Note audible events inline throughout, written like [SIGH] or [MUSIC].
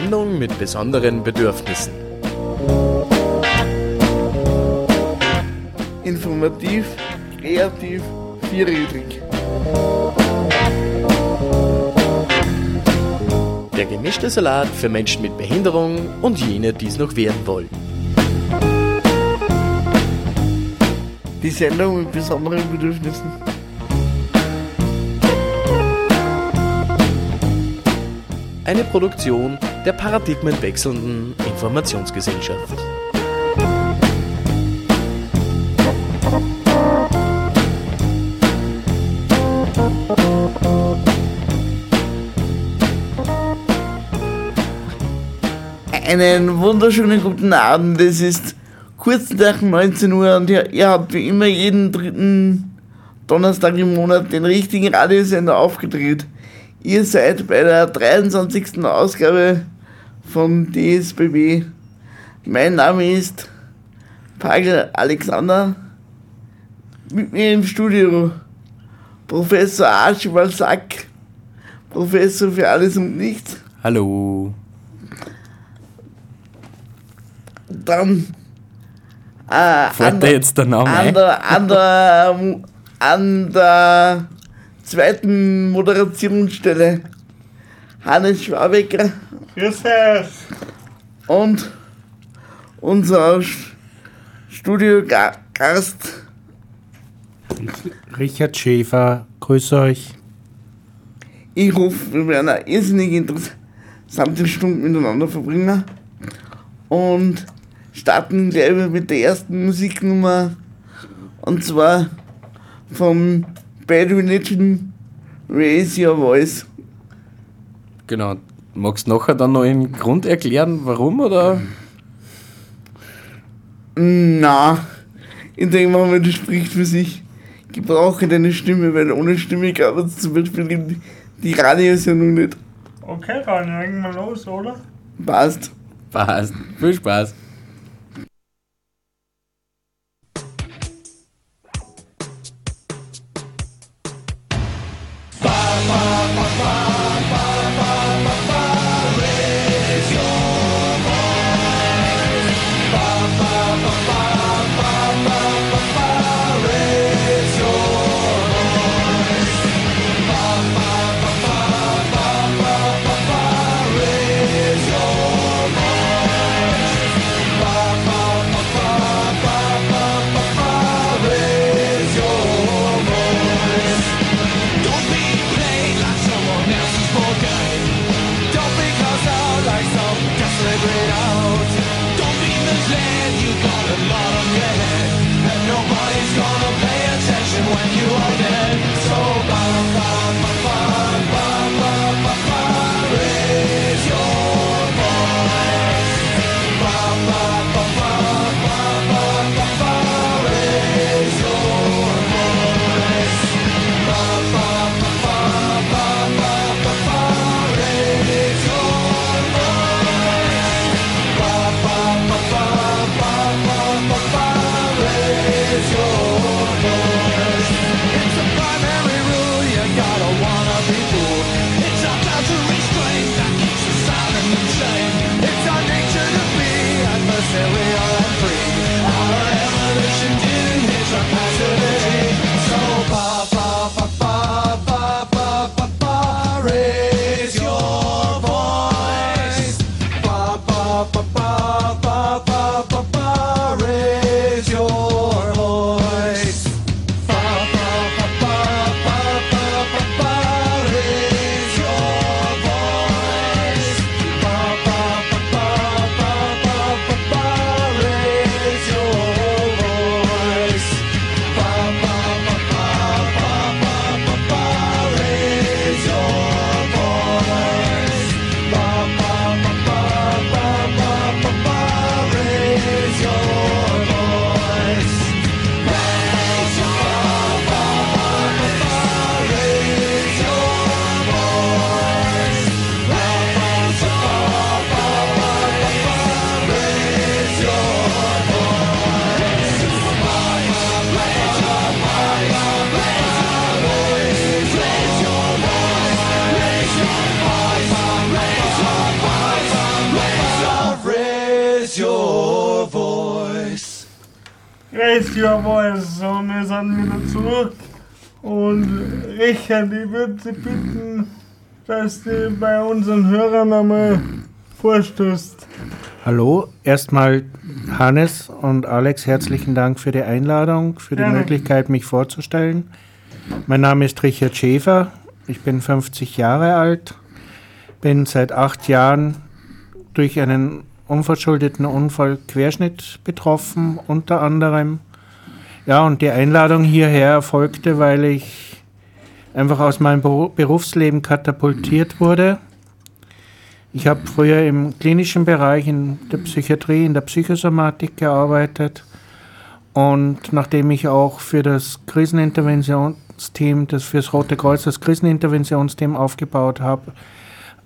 Sendung mit besonderen Bedürfnissen. Informativ, kreativ, vierrädrig. Der gemischte Salat für Menschen mit Behinderung und jene, die es noch werden wollen. Die Sendung mit besonderen Bedürfnissen. Eine Produktion der paradigmenwechselnden Informationsgesellschaft. Einen wunderschönen guten Abend. Es ist kurz nach 19 Uhr und ihr, ihr habt wie immer jeden dritten Donnerstag im Monat den richtigen Radiosender aufgedreht. Ihr seid bei der 23. Ausgabe von DSBB. Mein Name ist Pagel Alexander. Mit mir im Studio Professor Archibald Sack, Professor für alles und nichts. Hallo. Dann äh, Fällt dir jetzt der Name an, der, an, der, an der zweiten Moderationsstelle. Hannes Schwabecker. Grüß euch. und unser Studiogast Richard Schäfer, grüße euch. Ich hoffe, wir werden eine irrsinnig interessante Stunde miteinander verbringen. Und starten gleich mit der ersten Musiknummer. Und zwar von Bad Religion Raise Your Voice. Genau. Magst du nachher dann noch im Grund erklären, warum oder? Na, ich denke mal, das spricht für sich. Ich brauche deine Stimme, weil ohne Stimme gab es zum Beispiel die, die Radiosendung nicht. Okay, dann legen wir los, oder? Passt. Passt. Viel Spaß. Raise your Sie bitten, dass du bei unseren Hörern einmal vorstößt. Hallo, erstmal Hannes und Alex, herzlichen Dank für die Einladung, für die Gerne. Möglichkeit, mich vorzustellen. Mein Name ist Richard Schäfer, ich bin 50 Jahre alt, bin seit acht Jahren durch einen unverschuldeten Unfall Querschnitt betroffen, unter anderem. Ja, und die Einladung hierher erfolgte, weil ich einfach aus meinem Beru- Berufsleben katapultiert wurde. Ich habe früher im klinischen Bereich, in der Psychiatrie, in der Psychosomatik gearbeitet. Und nachdem ich auch für das Kriseninterventionsteam, das fürs Rote Kreuz das Kriseninterventionsteam aufgebaut habe,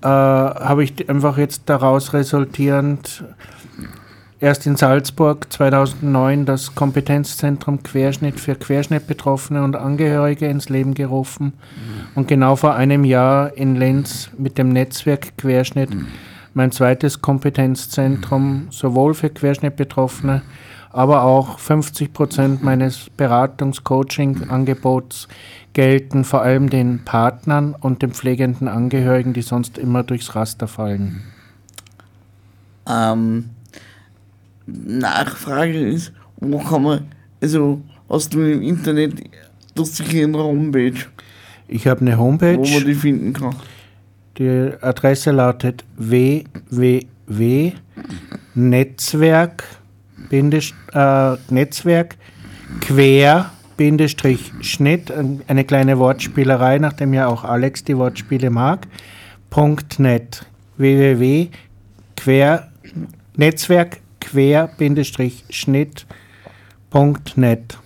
äh, habe ich einfach jetzt daraus resultierend erst in Salzburg 2009 das Kompetenzzentrum Querschnitt für Querschnittbetroffene und Angehörige ins Leben gerufen. Und genau vor einem Jahr in Lenz mit dem Netzwerk Querschnitt mein zweites Kompetenzzentrum sowohl für Querschnittbetroffene, aber auch 50 Prozent meines Beratungs-Coaching-Angebots gelten vor allem den Partnern und den pflegenden Angehörigen, die sonst immer durchs Raster fallen. Ähm, Nachfrage ist, wo kann man, also hast du im Internet, du hast sicher eine Homepage, Ich habe eine wo Homepage. man die finden kann. Die Adresse lautet www.netzwerk Bindesch- äh, Netzwerk quer Bindestrich Schnitt, ein- eine kleine Wortspielerei, nachdem ja auch Alex die Wortspiele mag. .net www quer Netzwerk quer Bindestrich Schnitt Punkt .net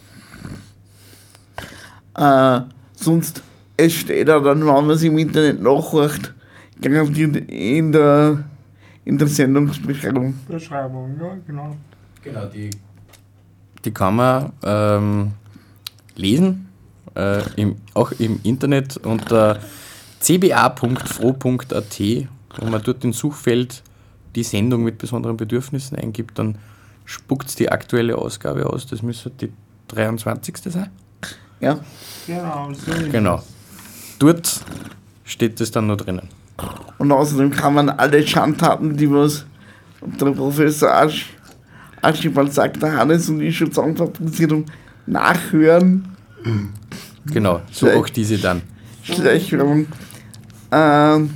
Äh, sonst, es steht auch dann, wenn man es im Internet nachhört, garantiert in der, in der Sendungsbeschreibung. Beschreibung, ja, genau. Genau, die, die kann man ähm, lesen, äh, im, auch im Internet unter cba.fro.at, wo man dort im Suchfeld die Sendung mit besonderen Bedürfnissen eingibt, dann spuckt es die aktuelle Ausgabe aus. Das müsste die 23. sein. Ja, Genau, so Genau. Dort steht es dann noch drinnen. und außerdem kann man alle Schandtaten, die was der Professor Asch, Aschibald sagt, der Hannes und ich schon zusammenfabriziert haben, nachhören. Genau, so Vielleicht- auch diese dann. Schleichwerbung. Ähm,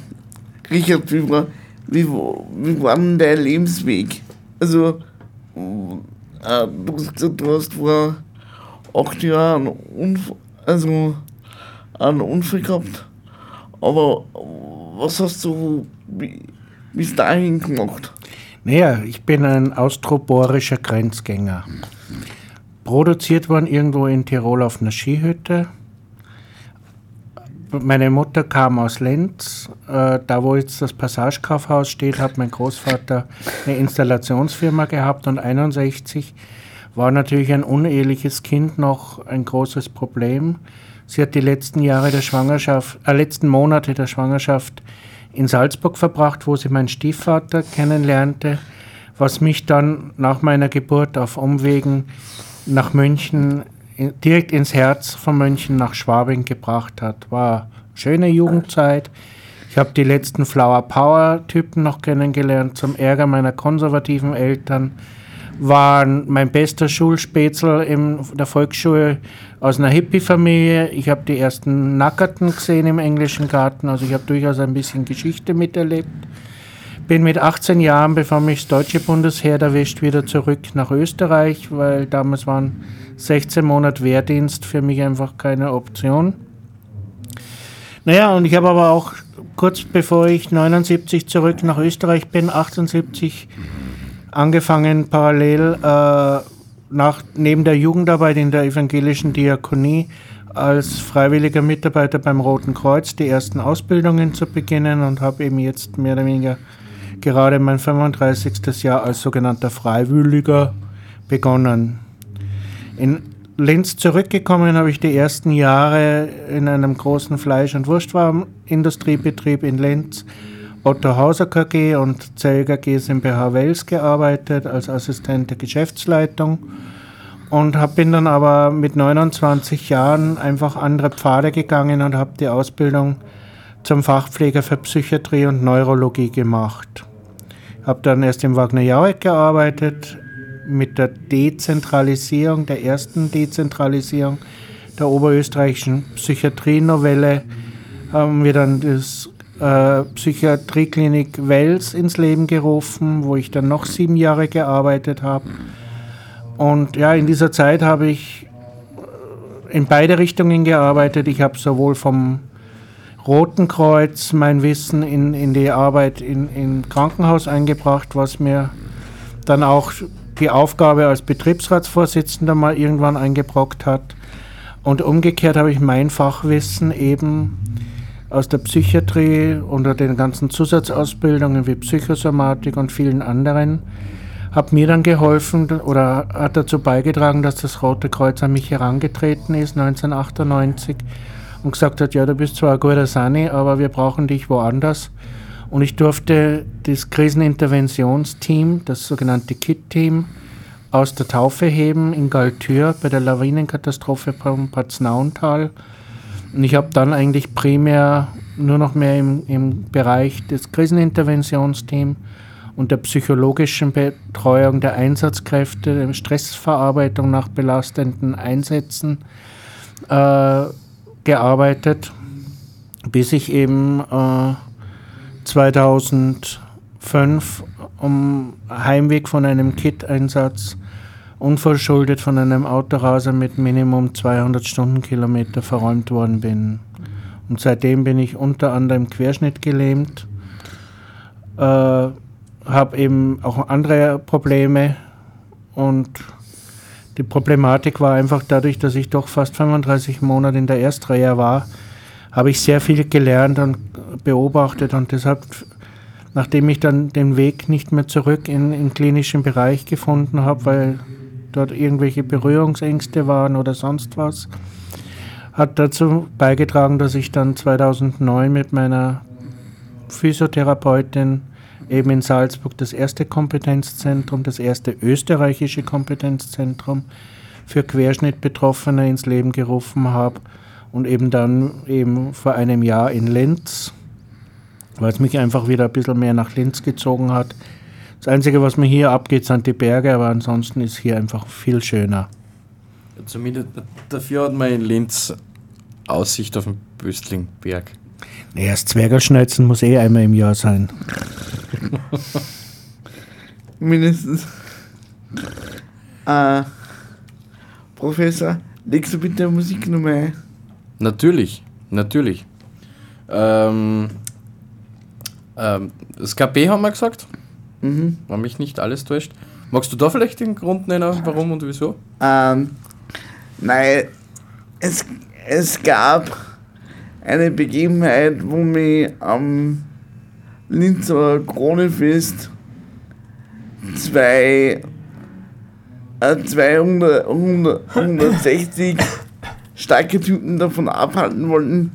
Richard, war, wie, wie war denn dein Lebensweg? Also, äh, du du hast vor acht Jahren einen Unfall, also einen Unfall gehabt. Aber was hast du bi- bis dahin gemacht? Naja, ich bin ein austroborischer Grenzgänger. Produziert worden irgendwo in Tirol auf einer Skihütte. Meine Mutter kam aus Lenz. Äh, da, wo jetzt das Passagekaufhaus steht, hat mein Großvater eine Installationsfirma gehabt und 61 war natürlich ein uneheliches Kind noch ein großes Problem. Sie hat die letzten Jahre der Schwangerschaft, äh, letzten Monate der Schwangerschaft in Salzburg verbracht, wo sie meinen Stiefvater kennenlernte, was mich dann nach meiner Geburt auf Umwegen nach München, in, direkt ins Herz von München nach Schwabing gebracht hat. War schöne Jugendzeit. Ich habe die letzten Flower Power Typen noch kennengelernt, zum Ärger meiner konservativen Eltern. Waren mein bester Schulspätzl in der Volksschule aus einer Hippie-Familie. Ich habe die ersten Nackerten gesehen im englischen Garten, also ich habe durchaus ein bisschen Geschichte miterlebt. Bin mit 18 Jahren, bevor mich das deutsche Bundesheer erwischt, wieder zurück nach Österreich, weil damals waren 16 Monate Wehrdienst für mich einfach keine Option. Naja, und ich habe aber auch kurz bevor ich 79 zurück nach Österreich bin, 78 angefangen parallel äh, nach, neben der Jugendarbeit in der evangelischen Diakonie als freiwilliger Mitarbeiter beim Roten Kreuz die ersten Ausbildungen zu beginnen und habe eben jetzt mehr oder weniger gerade mein 35. Jahr als sogenannter Freiwilliger begonnen. In Linz zurückgekommen habe ich die ersten Jahre in einem großen Fleisch- und Wurstwarenindustriebetrieb in Linz, Otto Hauser KG und Zelger GmbH Wels gearbeitet als Assistent der Geschäftsleitung und hab, bin dann aber mit 29 Jahren einfach andere Pfade gegangen und habe die Ausbildung zum Fachpfleger für Psychiatrie und Neurologie gemacht. Habe dann erst im Wagner Jaueck gearbeitet mit der Dezentralisierung, der ersten Dezentralisierung der oberösterreichischen Psychiatrienovelle haben wir dann das äh, Psychiatrieklinik Wels ins Leben gerufen, wo ich dann noch sieben Jahre gearbeitet habe. Und ja, in dieser Zeit habe ich in beide Richtungen gearbeitet. Ich habe sowohl vom Roten Kreuz mein Wissen in, in die Arbeit in, im Krankenhaus eingebracht, was mir dann auch die Aufgabe als Betriebsratsvorsitzender mal irgendwann eingebrockt hat. Und umgekehrt habe ich mein Fachwissen eben aus der Psychiatrie unter den ganzen Zusatzausbildungen wie Psychosomatik und vielen anderen, hat mir dann geholfen oder hat dazu beigetragen, dass das Rote Kreuz an mich herangetreten ist 1998 und gesagt hat, ja, du bist zwar ein guter Sani, aber wir brauchen dich woanders. Und ich durfte das Kriseninterventionsteam, das sogenannte KIT-Team, aus der Taufe heben in Galtür bei der Lawinenkatastrophe beim Patznauental. Und ich habe dann eigentlich primär nur noch mehr im, im Bereich des Kriseninterventionsteams und der psychologischen Betreuung der Einsatzkräfte, der Stressverarbeitung nach belastenden Einsätzen äh, gearbeitet, bis ich eben äh, 2005 um Heimweg von einem Kit-Einsatz unverschuldet von einem Autoraser mit Minimum 200 Stundenkilometer verräumt worden bin. Und seitdem bin ich unter anderem Querschnitt gelähmt, äh, habe eben auch andere Probleme und die Problematik war einfach dadurch, dass ich doch fast 35 Monate in der Erstreihe war, habe ich sehr viel gelernt und beobachtet und deshalb, nachdem ich dann den Weg nicht mehr zurück in den klinischen Bereich gefunden habe, weil dort irgendwelche Berührungsängste waren oder sonst was, hat dazu beigetragen, dass ich dann 2009 mit meiner Physiotherapeutin eben in Salzburg das erste Kompetenzzentrum, das erste österreichische Kompetenzzentrum für Querschnittbetroffene ins Leben gerufen habe und eben dann eben vor einem Jahr in Linz, weil es mich einfach wieder ein bisschen mehr nach Linz gezogen hat, das Einzige, was mir hier abgeht, sind die Berge, aber ansonsten ist hier einfach viel schöner. Zumindest dafür hat man in Linz Aussicht auf den Böstlingberg. Naja, das Zwergerschneuzen muss eh einmal im Jahr sein. [LAUGHS] Mindestens. Äh, Professor, legst du bitte eine Musiknummer ein? Natürlich, natürlich. Ähm, ähm, das KP haben wir gesagt. Mhm. Wenn mich nicht alles täuscht. Magst du da vielleicht den Grund nennen, warum und wieso? Ähm, nein, es, es gab eine Begebenheit, wo mich am Linzer Kronefest zwei, äh, 200, 100, 160 starke Typen davon abhalten wollten,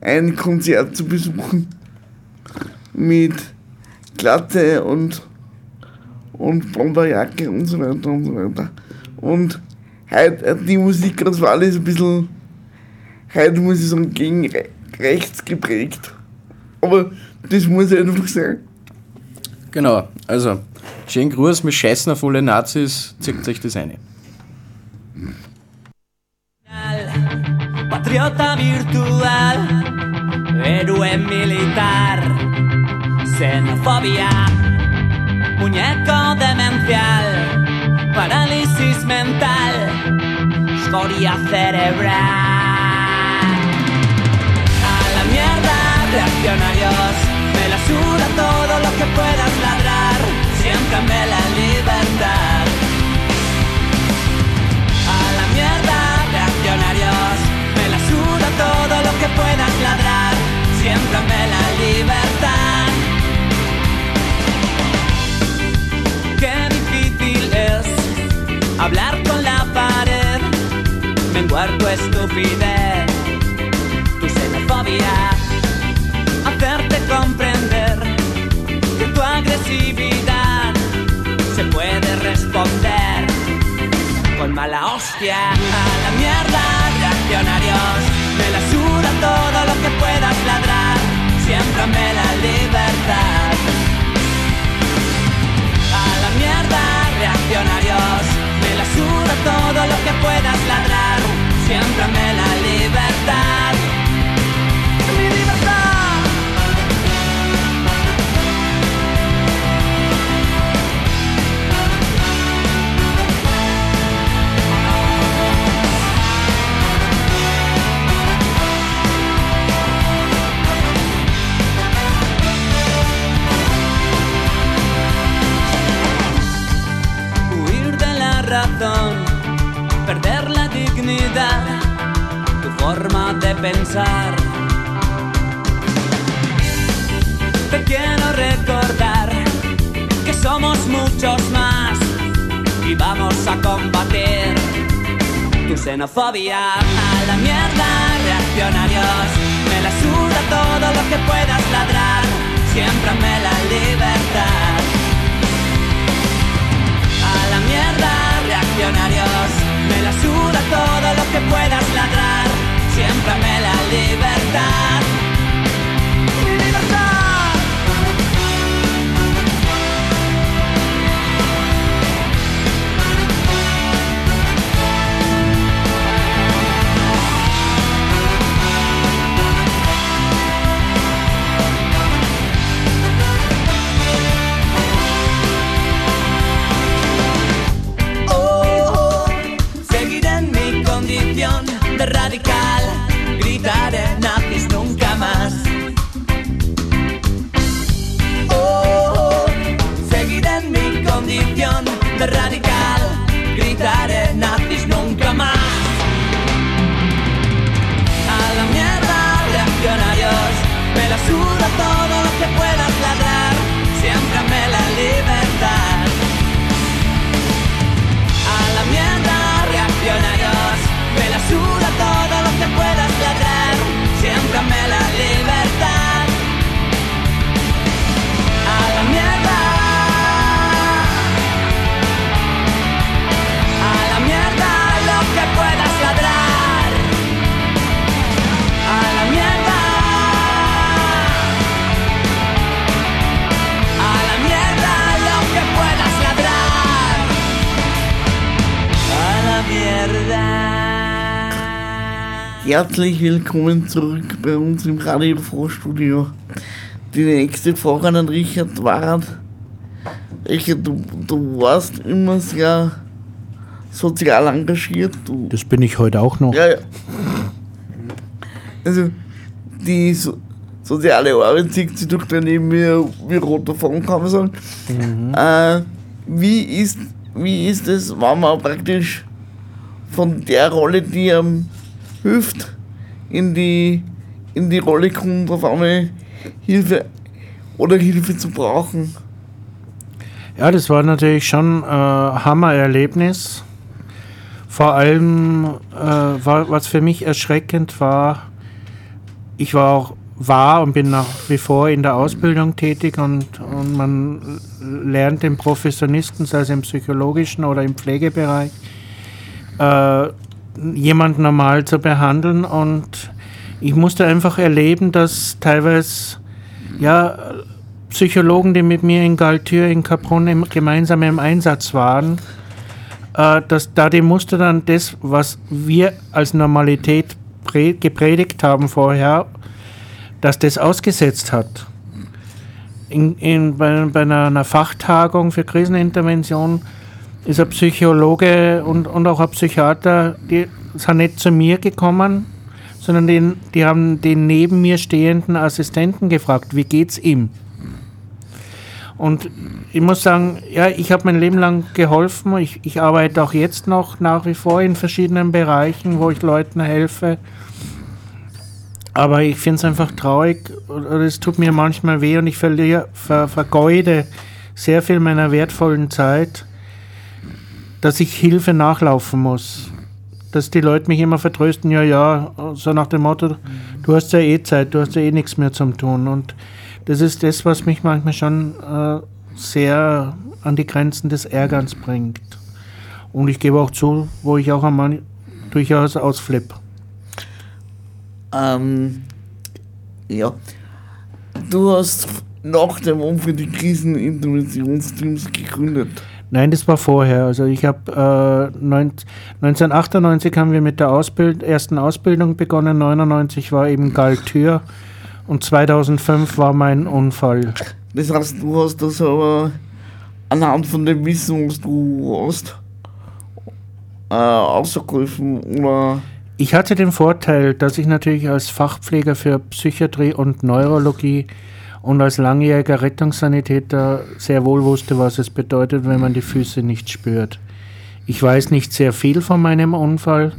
ein Konzert zu besuchen mit Glatze und, und Bomberjacke und so weiter und so weiter. Und heute die Musik, das war alles ein bisschen, heute muss ich sagen, gegen re rechts geprägt. Aber das muss einfach sein. Genau, also, schön Gruß, wir scheißen auf alle Nazis, zieht euch das eine. Patriota virtual, héroe militar, xenofobia, muñeco demencial, parálisis mental, escoria cerebral. Reaccionarios, me la suda todo lo que puedas ladrar, siempre me la libertad. A la mierda, reaccionarios, me la suda todo lo que puedas ladrar, siempre me la libertad. Qué difícil es hablar con la pared, menguar tu estupidez, mala gracia. A la mierda, reaccionarios. Me la suda todo lo que puedas ladrar. Siémbrame la libertad. A la mierda, reaccionarios. Me la suda todo lo que puedas ladrar. Siémbrame la libertad. Te quiero recordar que somos muchos más y vamos a combatir tu xenofobia. A la mierda, reaccionarios, me la suda todo lo que puedas ladrar, siempre me la libertad. A la mierda, reaccionarios. Me la suda todo lo que puedas ladrar. Siempre me la libertad. Herzlich willkommen zurück bei uns im Radio Frohstudio. Die nächste Frage an Richard Ward. Richard, du, du warst immer sehr sozial engagiert. Du, Das bin ich heute auch noch. ja, ja. Also, die so, soziale Arbeit zieht sich durch dein Leben wie, wie roter Faden, kann man sagen. Äh, wie, ist, wie ist es, wenn man praktisch von der Rolle, die einem hilft, in die, in die Rolle kommt, auf einmal Hilfe oder Hilfe zu brauchen? Ja, das war natürlich schon äh, Hammererlebnis. Vor allem, äh, war, was für mich erschreckend war, ich war auch war und bin nach wie vor in der Ausbildung tätig und, und man lernt den Professionisten, sei es im psychologischen oder im Pflegebereich, äh, jemanden normal zu behandeln und ich musste einfach erleben, dass teilweise ja, Psychologen, die mit mir in Galtür, in Capron gemeinsam im Einsatz waren, äh, dass da die Muster dann das, was wir als Normalität pre- gepredigt haben vorher, dass das ausgesetzt hat. In, in, bei, bei einer Fachtagung für Krisenintervention ist ein Psychologe und, und auch ein Psychiater, die sind nicht zu mir gekommen, sondern den, die haben den neben mir stehenden Assistenten gefragt, wie geht's ihm? Und ich muss sagen, ja, ich habe mein Leben lang geholfen. Ich, ich arbeite auch jetzt noch nach wie vor in verschiedenen Bereichen, wo ich Leuten helfe. Aber ich finde es einfach traurig oder es tut mir manchmal weh und ich verliere, ver, vergeude sehr viel meiner wertvollen Zeit, dass ich Hilfe nachlaufen muss. Dass die Leute mich immer vertrösten, ja, ja, so nach dem Motto, du hast ja eh Zeit, du hast ja eh nichts mehr zum Tun. Und das ist das, was mich manchmal schon äh, sehr an die Grenzen des Ärgerns bringt. Und ich gebe auch zu, wo ich auch einmal durchaus ausflippe. Ähm, ja. Du hast nach dem Umfeld die Kriseninterventionsteams gegründet. Nein, das war vorher. Also ich habe äh, 1998 haben wir mit der Ausbild ersten Ausbildung begonnen, 99 war eben Galtür und 2005 war mein Unfall. Das heißt, du hast das aber anhand von dem Wissen, was du hast, äh, ausgeholfen oder Ich hatte den Vorteil, dass ich natürlich als Fachpfleger für Psychiatrie und Neurologie und als langjähriger Rettungssanitäter sehr wohl wusste, was es bedeutet, wenn man die Füße nicht spürt. Ich weiß nicht sehr viel von meinem Unfall.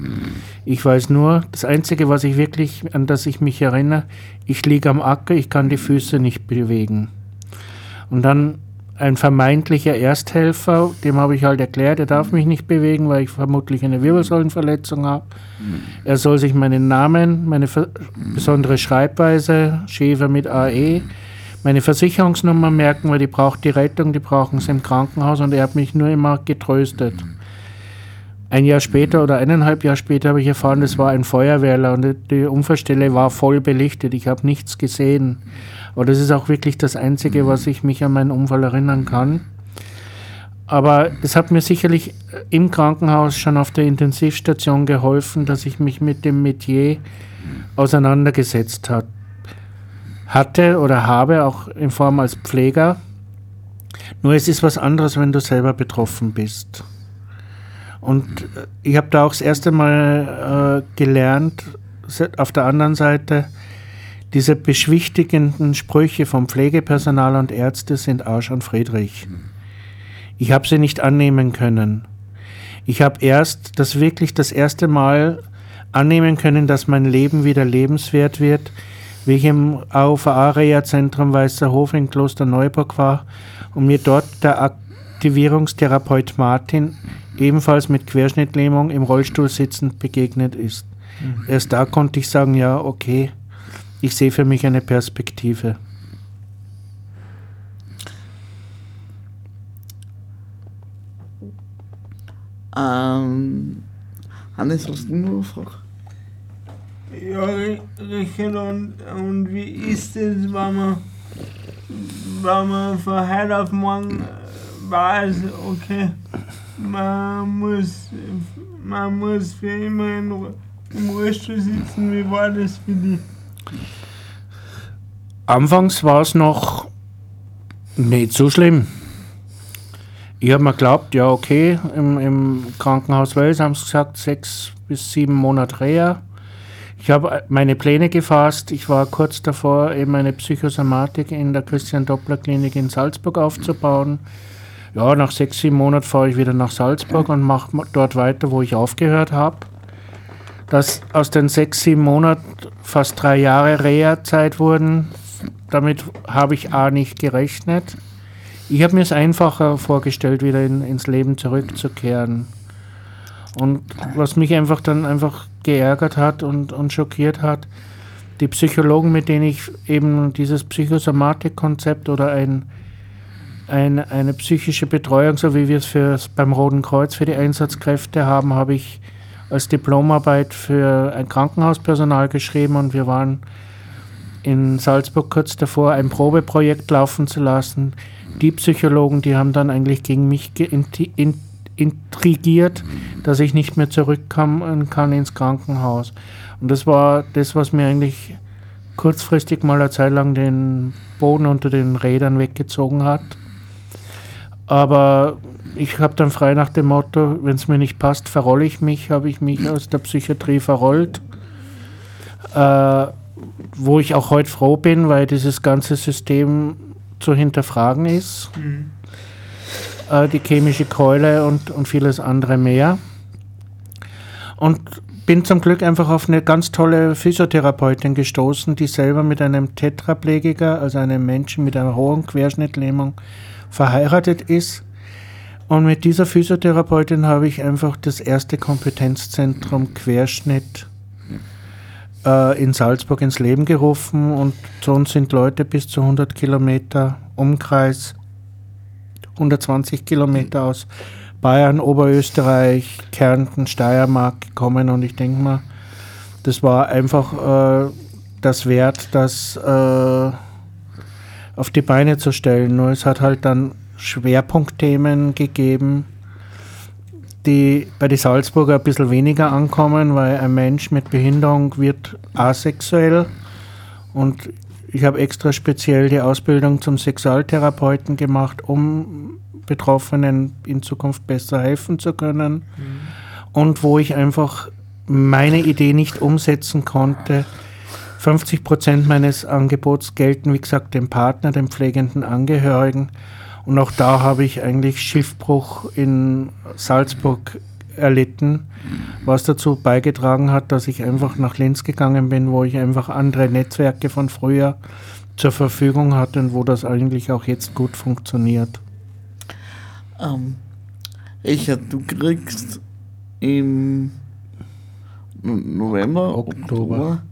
Ich weiß nur, das Einzige, was ich wirklich, an das ich mich erinnere, ich liege am Acker, ich kann die Füße nicht bewegen. Und dann ein vermeintlicher Ersthelfer, dem habe ich halt erklärt, er darf mich nicht bewegen, weil ich vermutlich eine Wirbelsäulenverletzung habe. Er soll sich meinen Namen, meine besondere Schreibweise, Schäfer mit AE, meine Versicherungsnummer merken, weil die braucht die Rettung, die brauchen sie im Krankenhaus und er hat mich nur immer getröstet. Ein Jahr später oder eineinhalb Jahre später habe ich erfahren, es war ein Feuerwehrler und die Unfallstelle war voll belichtet. Ich habe nichts gesehen. Aber das ist auch wirklich das Einzige, was ich mich an meinen Unfall erinnern kann. Aber es hat mir sicherlich im Krankenhaus schon auf der Intensivstation geholfen, dass ich mich mit dem Metier auseinandergesetzt hat, hatte oder habe, auch in Form als Pfleger. Nur es ist was anderes, wenn du selber betroffen bist. Und äh, ich habe da auch das erste Mal äh, gelernt, auf der anderen Seite, diese beschwichtigenden Sprüche vom Pflegepersonal und Ärzte sind Arsch und Friedrich. Ich habe sie nicht annehmen können. Ich habe erst das wirklich das erste Mal annehmen können, dass mein Leben wieder lebenswert wird, wie ich im AUVA-Reha-Zentrum Weißer Hof in Klosterneuburg war und mir dort der Aktivierungstherapeut Martin ebenfalls mit Querschnittlähmung im Rollstuhl sitzend begegnet ist. Erst da konnte ich sagen, ja, okay, ich sehe für mich eine Perspektive. ähm, Hannes, hast du noch eine Frage? Ja, Richard, und, und wie ist es, wenn man, wenn man von heute auf morgen äh, weiß, okay, man muss, man muss für immer in, im Rollstuhl sitzen, wie war das für dich? Anfangs war es noch nicht so schlimm. Ich habe mir geglaubt, ja okay, im, im Krankenhaus Wels haben sie gesagt, sechs bis sieben Monate Reha. Ich habe meine Pläne gefasst. Ich war kurz davor, eben eine Psychosomatik in der Christian-Doppler-Klinik in Salzburg aufzubauen. Ja, nach sechs, sieben Monaten fahre ich wieder nach Salzburg und mache dort weiter, wo ich aufgehört habe. Dass aus den sechs, sieben Monaten fast drei Jahre Reha-Zeit wurden, damit habe ich A nicht gerechnet. Ich habe mir es einfacher vorgestellt, wieder in, ins Leben zurückzukehren. Und was mich einfach dann einfach geärgert hat und, und schockiert hat, die Psychologen, mit denen ich eben dieses Psychosomatik-Konzept oder ein, ein, eine psychische Betreuung, so wie wir es für, beim Roten Kreuz für die Einsatzkräfte haben, habe ich als Diplomarbeit für ein Krankenhauspersonal geschrieben und wir waren in Salzburg kurz davor, ein Probeprojekt laufen zu lassen. Die Psychologen, die haben dann eigentlich gegen mich in- intrigiert, dass ich nicht mehr zurückkommen kann ins Krankenhaus. Und das war das, was mir eigentlich kurzfristig mal eine Zeit lang den Boden unter den Rädern weggezogen hat. Aber ich habe dann frei nach dem Motto, wenn es mir nicht passt, verrolle ich mich, habe ich mich aus der Psychiatrie verrollt. Äh, wo ich auch heute froh bin, weil dieses ganze System zu hinterfragen ist. Äh, die chemische Keule und, und vieles andere mehr. Und bin zum Glück einfach auf eine ganz tolle Physiotherapeutin gestoßen, die selber mit einem Tetraplegiker, also einem Menschen mit einer hohen Querschnittlähmung, verheiratet ist. Und mit dieser Physiotherapeutin habe ich einfach das erste Kompetenzzentrum Querschnitt äh, in Salzburg ins Leben gerufen und uns sind Leute bis zu 100 Kilometer Umkreis, 120 Kilometer aus Bayern, Oberösterreich, Kärnten, Steiermark gekommen und ich denke mal, das war einfach äh, das wert, das äh, auf die Beine zu stellen. Nur es hat halt dann Schwerpunktthemen gegeben, die bei den Salzburger ein bisschen weniger ankommen, weil ein Mensch mit Behinderung wird asexuell und ich habe extra speziell die Ausbildung zum Sexualtherapeuten gemacht, um Betroffenen in Zukunft besser helfen zu können. Mhm. Und wo ich einfach meine Idee nicht umsetzen konnte. 50 Prozent meines Angebots gelten, wie gesagt, dem Partner, dem pflegenden Angehörigen. Und auch da habe ich eigentlich Schiffbruch in Salzburg erlitten, was dazu beigetragen hat, dass ich einfach nach Linz gegangen bin, wo ich einfach andere Netzwerke von früher zur Verfügung hatte und wo das eigentlich auch jetzt gut funktioniert. Ähm, Richard, du kriegst im November, Oktober, Oktober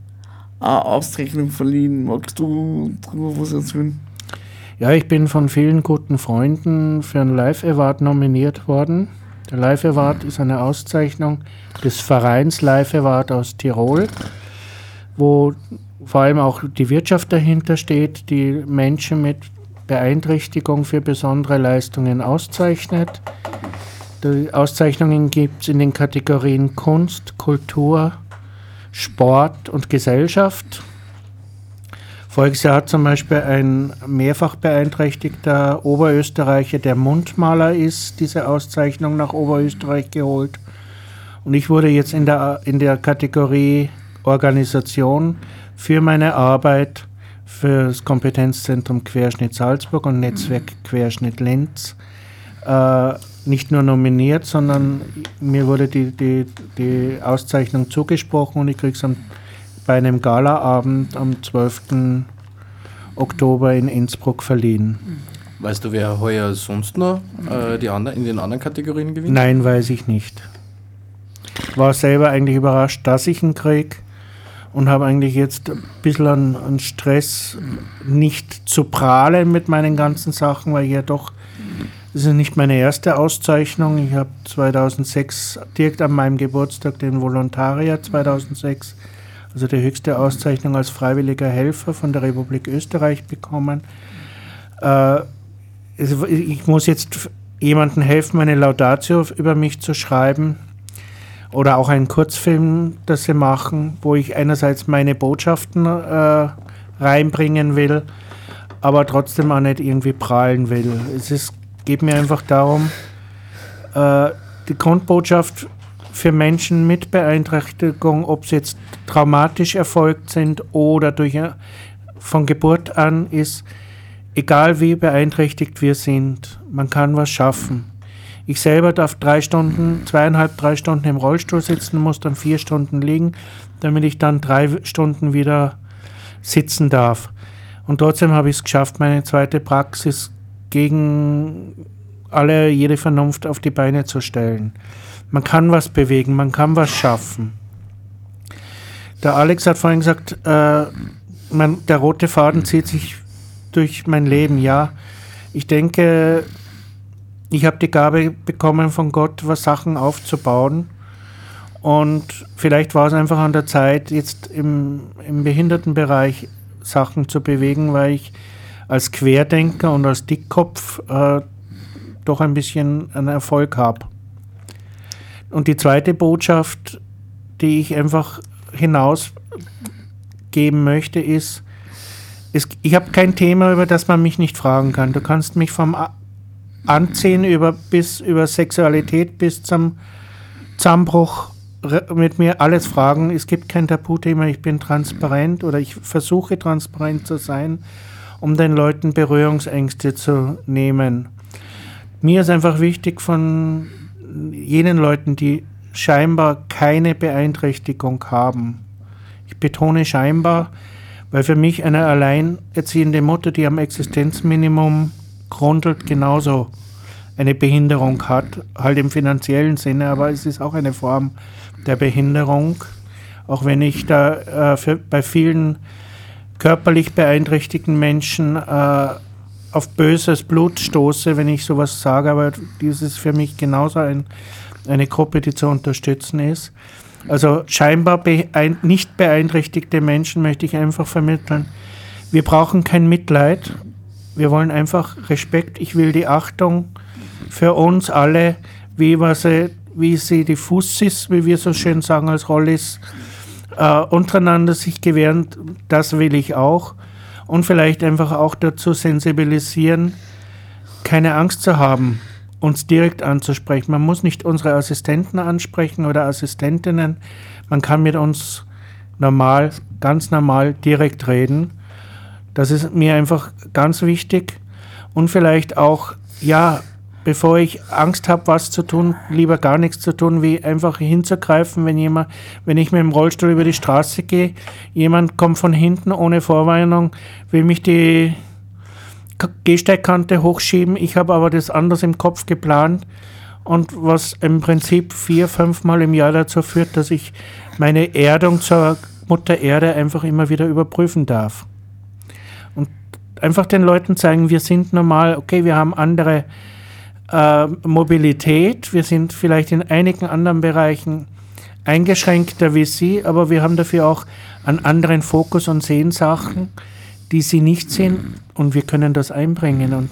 eine Auszeichnung verliehen. Magst du darüber was erzählen? Ja, ich bin von vielen guten Freunden für einen Live Award nominiert worden. Der Live Award ist eine Auszeichnung des Vereins Live Award aus Tirol, wo vor allem auch die Wirtschaft dahinter steht, die Menschen mit Beeinträchtigung für besondere Leistungen auszeichnet. Die Auszeichnungen gibt es in den Kategorien Kunst, Kultur, Sport und Gesellschaft. Voriges Jahr hat zum Beispiel ein mehrfach beeinträchtigter Oberösterreicher, der Mundmaler ist, diese Auszeichnung nach Oberösterreich geholt. Und ich wurde jetzt in der, in der Kategorie Organisation für meine Arbeit für das Kompetenzzentrum Querschnitt Salzburg und Netzwerk Querschnitt Linz äh, nicht nur nominiert, sondern mir wurde die, die, die Auszeichnung zugesprochen und ich kriege es bei einem Galaabend am 12. Oktober in Innsbruck verliehen. Weißt du, wer heuer sonst noch äh, die andre, in den anderen Kategorien gewinnt? Nein, weiß ich nicht. War selber eigentlich überrascht, dass ich ihn kriege und habe eigentlich jetzt ein bisschen an, an, Stress, nicht zu prahlen mit meinen ganzen Sachen, weil ich ja doch, das ist nicht meine erste Auszeichnung. Ich habe 2006, direkt an meinem Geburtstag, den Volontariat 2006, also die höchste Auszeichnung als freiwilliger Helfer von der Republik Österreich bekommen. Äh, ich muss jetzt jemandem helfen, eine Laudatio über mich zu schreiben oder auch einen Kurzfilm, das sie machen, wo ich einerseits meine Botschaften äh, reinbringen will, aber trotzdem auch nicht irgendwie prahlen will. Es ist, geht mir einfach darum, äh, die Grundbotschaft für Menschen mit Beeinträchtigung, ob sie jetzt traumatisch erfolgt sind oder durch, äh, von Geburt an, ist, egal wie beeinträchtigt wir sind, man kann was schaffen. Ich selber darf drei Stunden, zweieinhalb, drei Stunden im Rollstuhl sitzen, muss dann vier Stunden liegen, damit ich dann drei Stunden wieder sitzen darf. Und trotzdem habe ich es geschafft, meine zweite Praxis gegen alle, jede Vernunft auf die Beine zu stellen. Man kann was bewegen, man kann was schaffen. Der Alex hat vorhin gesagt, äh, man, der rote Faden zieht sich durch mein Leben. Ja, ich denke, ich habe die Gabe bekommen von Gott, was Sachen aufzubauen. Und vielleicht war es einfach an der Zeit, jetzt im, im Behindertenbereich Sachen zu bewegen, weil ich als Querdenker und als Dickkopf äh, doch ein bisschen einen Erfolg habe. Und die zweite Botschaft, die ich einfach hinausgeben möchte, ist, ist ich habe kein Thema, über das man mich nicht fragen kann. Du kannst mich vom Anziehen über, bis über Sexualität bis zum Zusammenbruch mit mir alles fragen. Es gibt kein Tabuthema. Ich bin transparent oder ich versuche transparent zu sein, um den Leuten Berührungsängste zu nehmen. Mir ist einfach wichtig von jenen Leuten, die scheinbar keine Beeinträchtigung haben. Ich betone scheinbar, weil für mich eine alleinerziehende Mutter, die am Existenzminimum grundelt, genauso eine Behinderung hat, halt im finanziellen Sinne, aber es ist auch eine Form der Behinderung, auch wenn ich da äh, für, bei vielen körperlich beeinträchtigten Menschen äh, auf böses Blut stoße, wenn ich sowas sage, aber dies ist für mich genauso ein, eine Gruppe, die zu unterstützen ist. Also scheinbar beein nicht beeinträchtigte Menschen möchte ich einfach vermitteln. Wir brauchen kein Mitleid. Wir wollen einfach Respekt. Ich will die Achtung für uns alle, wie, was wie sie die Fussis, wie wir so schön sagen als Rollis, äh, untereinander sich gewähren. Das will ich auch. Und vielleicht einfach auch dazu sensibilisieren, keine Angst zu haben uns direkt anzusprechen. Man muss nicht unsere Assistenten ansprechen oder Assistentinnen. Man kann mit uns normal, ganz normal direkt reden. Das ist mir einfach ganz wichtig. Und vielleicht auch, ja, bevor ich Angst habe, was zu tun, lieber gar nichts zu tun, wie einfach hinzugreifen, wenn jemand, wenn ich mit dem Rollstuhl über die Straße gehe, jemand kommt von hinten ohne Vorwarnung, will mich die Gehsteigkante hochschieben. Ich habe aber das anders im Kopf geplant und was im Prinzip vier, fünf Mal im Jahr dazu führt, dass ich meine Erdung zur Mutter Erde einfach immer wieder überprüfen darf. Und einfach den Leuten zeigen, wir sind normal, okay, wir haben andere äh, Mobilität, wir sind vielleicht in einigen anderen Bereichen eingeschränkter wie Sie, aber wir haben dafür auch einen anderen Fokus und sehen Sachen die sie nicht sehen und wir können das einbringen. Und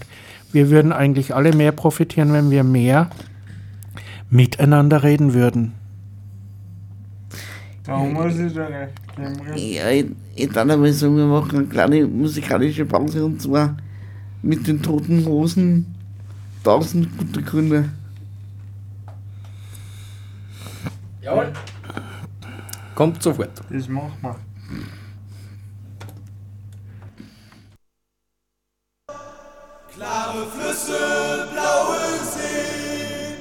wir würden eigentlich alle mehr profitieren, wenn wir mehr miteinander reden würden. Ja, ich, ich darf einmal sagen, wir machen eine kleine musikalische Pause und zwar mit den Toten Hosen. Tausend gute Gründe. Jawohl. Kommt sofort. Das machen wir. Klare Flüsse, blaue Seen,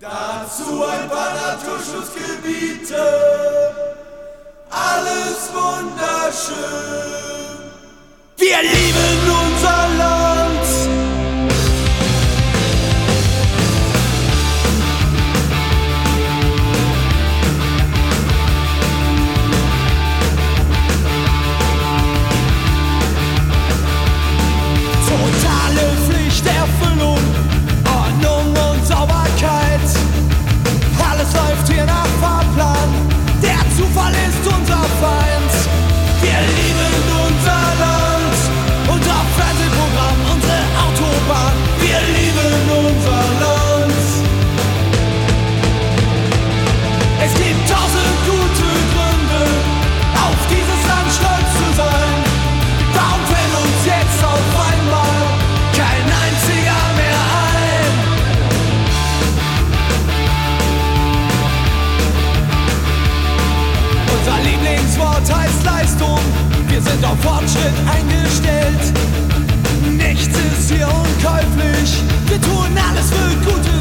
dazu ein paar Naturschutzgebiete, alles wunderschön. Wir lieben unser Land. Sind auf Fortschritt eingestellt. Nichts ist hier unkäuflich. Wir tun alles für gutes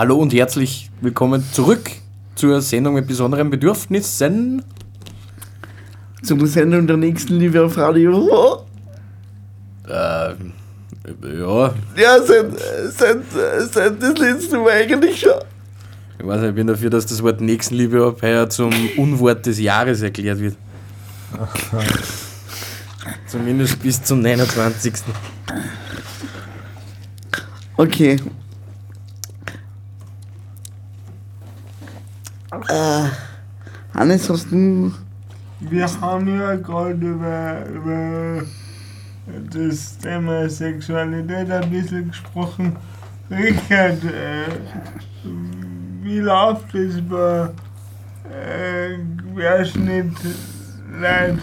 Hallo und herzlich willkommen zurück zur Sendung mit besonderen Bedürfnissen. Zum Sendung der nächsten Liebe auf Radio. Äh, ja, Ja, seit, seit, seit das letzte Mal eigentlich schon. ich weiß nicht, ich bin dafür, dass das Wort Nächstenliebe ab heuer zum Unwort des Jahres erklärt wird. Zumindest bis zum 29. Okay. Äh, Hannes, hast du. Wir haben ja gerade über, über das Thema Sexualität ein bisschen gesprochen. Richard, äh, wie läuft es bei äh, Querschnittleuten?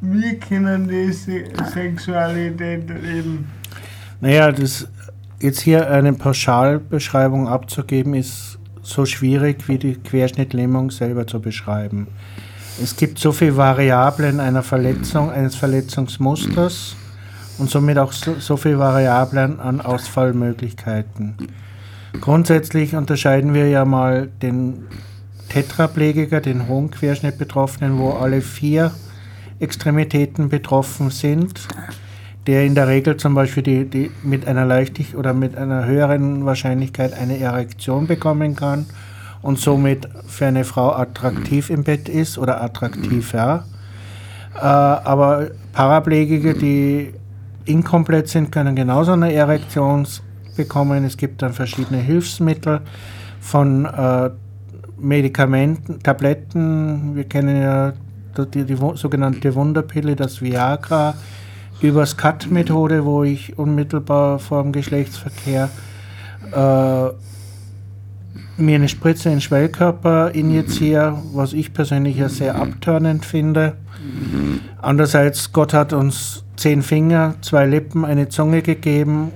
Wie können die Se Sexualität leben? Naja, das jetzt hier eine Pauschalbeschreibung abzugeben, ist so schwierig wie die Querschnittlähmung selber zu beschreiben. Es gibt so viele Variablen einer Verletzung, eines Verletzungsmusters und somit auch so, so viele Variablen an Ausfallmöglichkeiten. Grundsätzlich unterscheiden wir ja mal den Tetraplegiker, den hohen Querschnittbetroffenen, wo alle vier Extremitäten betroffen sind, der in der Regel zum Beispiel die, die mit einer leichtig oder mit einer höheren Wahrscheinlichkeit eine Erektion bekommen kann und somit für eine Frau attraktiv im Bett ist oder attraktiver. Äh, aber Paraplegiker, die inkomplett sind, können genauso eine Erektion bekommen. Es gibt dann verschiedene Hilfsmittel von äh, Medikamenten, Tabletten. Wir kennen ja die, die, wo- sogenannte Wunderpille, das Viagra, übers Cut-Methode, wo ich unmittelbar vor dem Geschlechtsverkehr äh, mir eine Spritze in den Schwellkörper injiziere, was ich persönlich ja sehr abtörnend finde. Andererseits, Gott hat uns zehn Finger, zwei Lippen, eine Zunge gegeben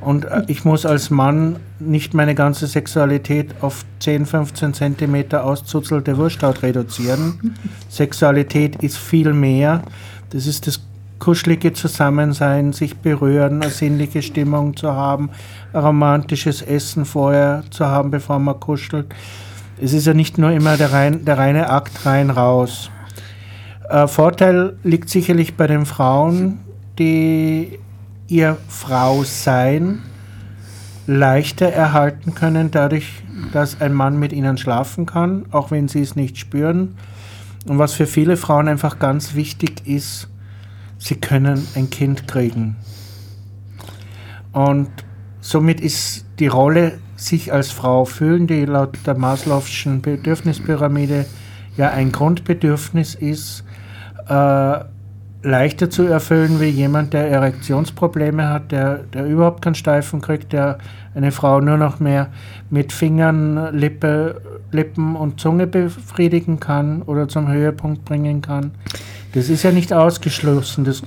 und äh, ich muss als Mann nicht meine ganze Sexualität auf 10, 15 Zentimeter auszuzelte Wursthaut reduzieren. Sexualität ist viel mehr. Das ist das kuschelige Zusammensein, sich berühren, eine sinnliche Stimmung zu haben, ein romantisches Essen vorher zu haben, bevor man kuschelt. Es ist ja nicht nur immer der, rein, der reine Akt rein raus. Äh, Vorteil liegt sicherlich bei den Frauen, die ihr Frausein leichter erhalten können, dadurch, dass ein Mann mit ihnen schlafen kann, auch wenn sie es nicht spüren. Und was für viele Frauen einfach ganz wichtig ist, sie können ein Kind kriegen. Und somit ist die Rolle, sich als Frau fühlen, die laut der Maslow'schen Bedürfnispyramide ja ein Grundbedürfnis ist, äh, leichter zu erfüllen wie jemand, der Erektionsprobleme hat, der, der überhaupt keinen Steifen kriegt, der eine Frau nur noch mehr mit Fingern, Lippe, Lippen und Zunge befriedigen kann oder zum Höhepunkt bringen kann. Das ist ja nicht ausgeschlossen. Das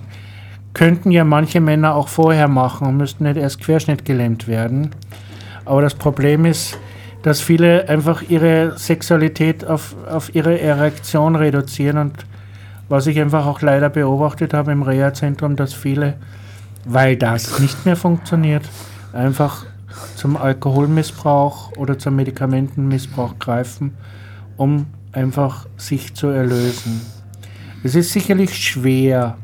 könnten ja manche Männer auch vorher machen und müssten nicht erst querschnittgelähmt werden. Aber das Problem ist, dass viele einfach ihre Sexualität auf, auf ihre Erektion reduzieren und was ich einfach auch leider beobachtet habe im Reha-Zentrum, dass viele, weil das nicht mehr funktioniert, einfach zum Alkoholmissbrauch oder zum Medikamentenmissbrauch greifen, um einfach sich zu erlösen. Es ist sicherlich schwer,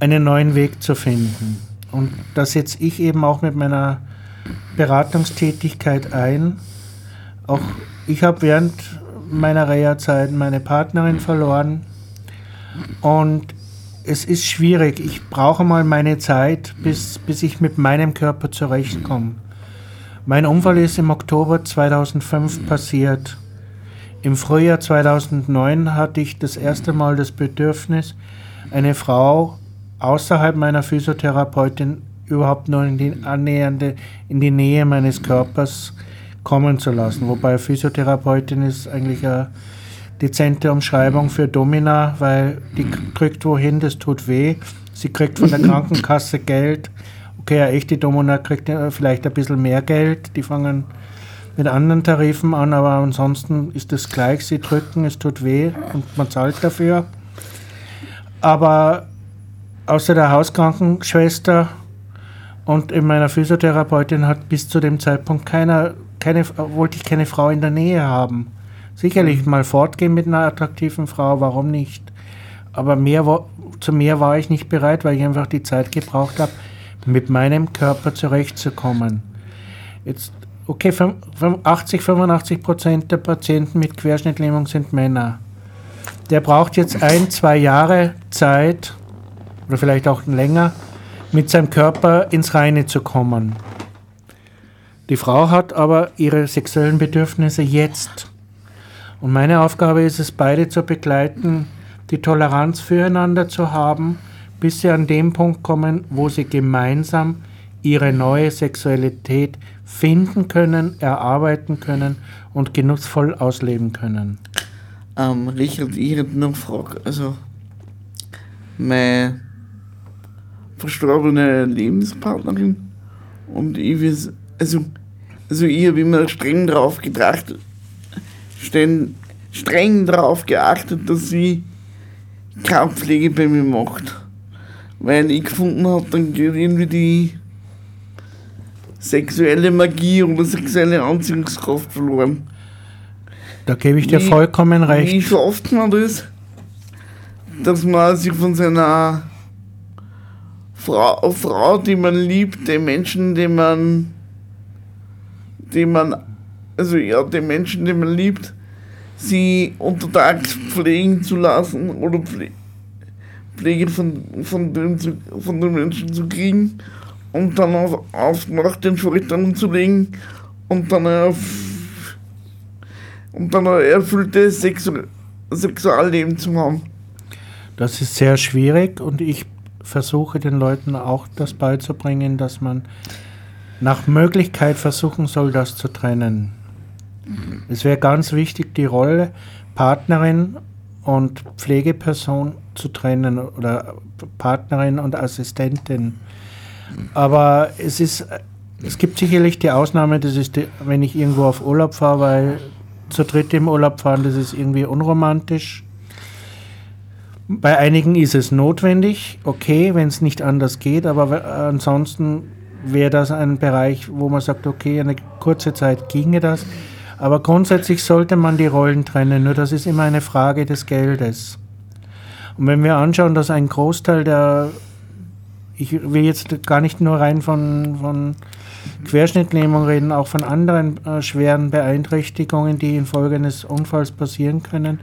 einen neuen Weg zu finden. Und da setze ich eben auch mit meiner Beratungstätigkeit ein. Auch ich habe während meiner Reha-Zeit meine Partnerin verloren. Und es ist schwierig. Ich brauche mal meine Zeit, bis, bis ich mit meinem Körper zurechtkomme. Mein Unfall ist im Oktober 2005 passiert. Im Frühjahr 2009 hatte ich das erste Mal das Bedürfnis, eine Frau außerhalb meiner Physiotherapeutin überhaupt nur in die annähernde, in die Nähe meines Körpers kommen zu lassen. Wobei Physiotherapeutin ist eigentlich eine dezente Umschreibung für Domina, weil die drückt wohin, das tut weh. Sie kriegt von der [LAUGHS] Krankenkasse Geld. Okay, eine echte Domina kriegt ja vielleicht ein bisschen mehr Geld. Die fangen mit anderen Tarifen an, aber ansonsten ist es gleich. Sie drücken, es tut weh und man zahlt dafür. Aber außer der Hauskrankenschwester Und in meiner Physiotherapeutin hat bis zu dem Zeitpunkt keiner, keine, wollte ich keine Frau in der Nähe haben. Sicherlich mal fortgehen mit einer attraktiven Frau, warum nicht? Aber mehr, zu mehr war ich nicht bereit, weil ich einfach die Zeit gebraucht habe, mit meinem Körper zurechtzukommen. Jetzt, okay, fün- fün- 80, 85 Prozent der Patienten mit Querschnittlähmung sind Männer. Der braucht jetzt ein, zwei Jahre Zeit oder vielleicht auch länger, mit seinem Körper ins Reine zu kommen. Die Frau hat aber ihre sexuellen Bedürfnisse jetzt. Und meine Aufgabe ist es, beide zu begleiten, die Toleranz füreinander zu haben, bis sie an den Punkt kommen, wo sie gemeinsam ihre neue Sexualität finden können, erarbeiten können und genussvoll ausleben können. Ähm, Richard, ich hätte noch eine Frage. Also, meine verstorbene Lebenspartnerin und ich, also, also ich habe immer streng darauf gedacht, streng darauf geachtet, dass sie keine Pflege bei mir macht. Weil ich gefunden habe, dann geht irgendwie die sexuelle Magie oder sexuelle Anziehungskraft verloren. Da gebe ich dir Wie- vollkommen Wie recht. schafft man das, dass man sich von seiner Frau, Frau, die man liebt, den Menschen, den man, den man, also ja, den Menschen, den man liebt, sie untertags pflegen zu lassen oder Pfle Pflege von, von, dem, von den Menschen zu kriegen und dann auf, auf nach den Schultern zu legen und dann auf und dann ein erfülltes Sexu Sexualleben zu haben. Das ist sehr schwierig und ich versuche den Leuten auch das beizubringen, dass man nach Möglichkeit versuchen soll, das zu trennen. Es wäre ganz wichtig, die Rolle Partnerin und Pflegeperson zu trennen oder Partnerin und Assistentin. Aber es ist, es gibt sicherlich die Ausnahme, das ist, die, wenn ich irgendwo auf Urlaub fahre, weil zu dritt im Urlaub fahren, das ist irgendwie unromantisch. Bei einigen ist es notwendig, okay, wenn es nicht anders geht, aber ansonsten wäre das ein Bereich, wo man sagt, okay, eine kurze Zeit ginge das. Aber grundsätzlich sollte man die Rollen trennen, nur das ist immer eine Frage des Geldes. Und wenn wir anschauen, dass ein Großteil der, ich will jetzt gar nicht nur rein von, von Querschnittlähmung reden, auch von anderen äh, schweren Beeinträchtigungen, die infolge eines Unfalls passieren können.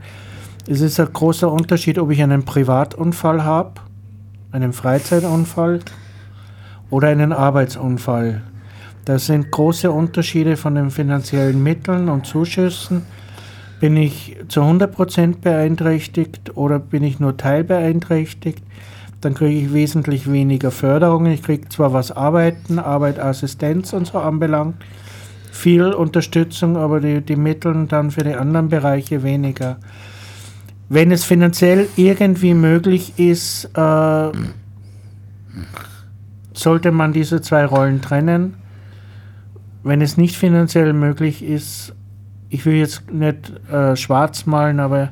Es ist ein großer Unterschied, ob ich einen Privatunfall habe, einen Freizeitunfall oder einen Arbeitsunfall. Das sind große Unterschiede von den finanziellen Mitteln und Zuschüssen. Bin ich zu 100% beeinträchtigt oder bin ich nur teilbeeinträchtigt? Dann kriege ich wesentlich weniger Förderungen. Ich kriege zwar was Arbeiten, Arbeit, Assistenz und so anbelangt, viel Unterstützung, aber die, die Mittel dann für die anderen Bereiche weniger. Wenn es finanziell irgendwie möglich ist, äh, sollte man diese zwei Rollen trennen. Wenn es nicht finanziell möglich ist, ich will jetzt nicht äh, schwarz malen, aber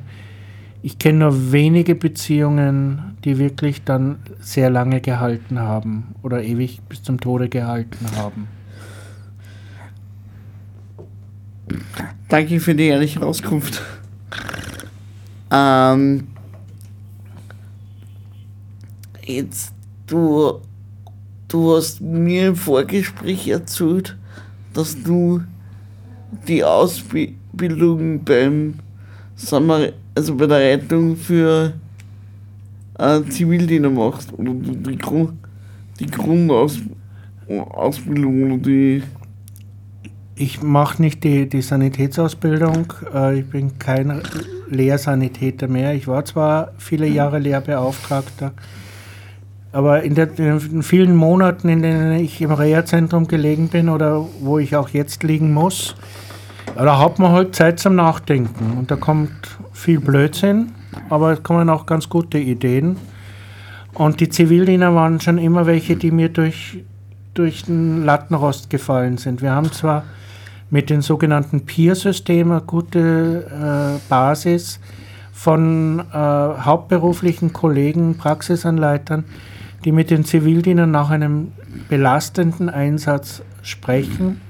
ich kenne nur wenige Beziehungen, die wirklich dann sehr lange gehalten haben oder ewig bis zum Tode gehalten haben. Danke für die ehrliche Auskunft. Ähm, jetzt, du, du hast mir im Vorgespräch erzählt, dass du die Ausbildung beim Sommer, also bei der Rettung für äh, Zivildiener machst. Oder du die, Grund, die Grundausbildung oder die. Ich mache nicht die, die Sanitätsausbildung. Äh, ich bin kein Lehrsanitäter mehr. Ich war zwar viele Jahre Lehrbeauftragter, aber in, der, in den vielen Monaten, in denen ich im Reha-Zentrum gelegen bin oder wo ich auch jetzt liegen muss, da hat man halt Zeit zum Nachdenken. Und da kommt viel Blödsinn, aber es kommen auch ganz gute Ideen. Und die Zivildiener waren schon immer welche, die mir durch, durch den Lattenrost gefallen sind. Wir haben zwar mit den sogenannten Peer-Systemen eine gute äh, Basis von äh, hauptberuflichen Kollegen, Praxisanleitern, die mit den Zivildienern nach einem belastenden Einsatz sprechen.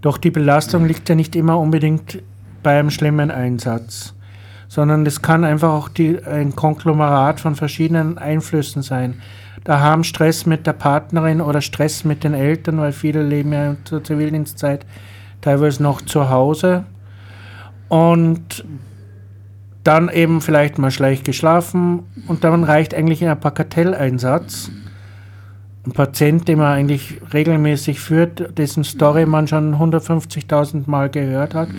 Doch die Belastung liegt ja nicht immer unbedingt bei einem schlimmen Einsatz, sondern es kann einfach auch die, ein Konglomerat von verschiedenen Einflüssen sein. Da haben Stress mit der Partnerin oder Stress mit den Eltern, weil viele leben ja zur Zivildienstzeit teilweise noch zu Hause. Und dann eben vielleicht mal schlecht geschlafen und dann reicht eigentlich ein Bagatelleinsatz. Ein Patient, den man eigentlich regelmäßig führt, dessen Story man schon 150.000 Mal gehört hat,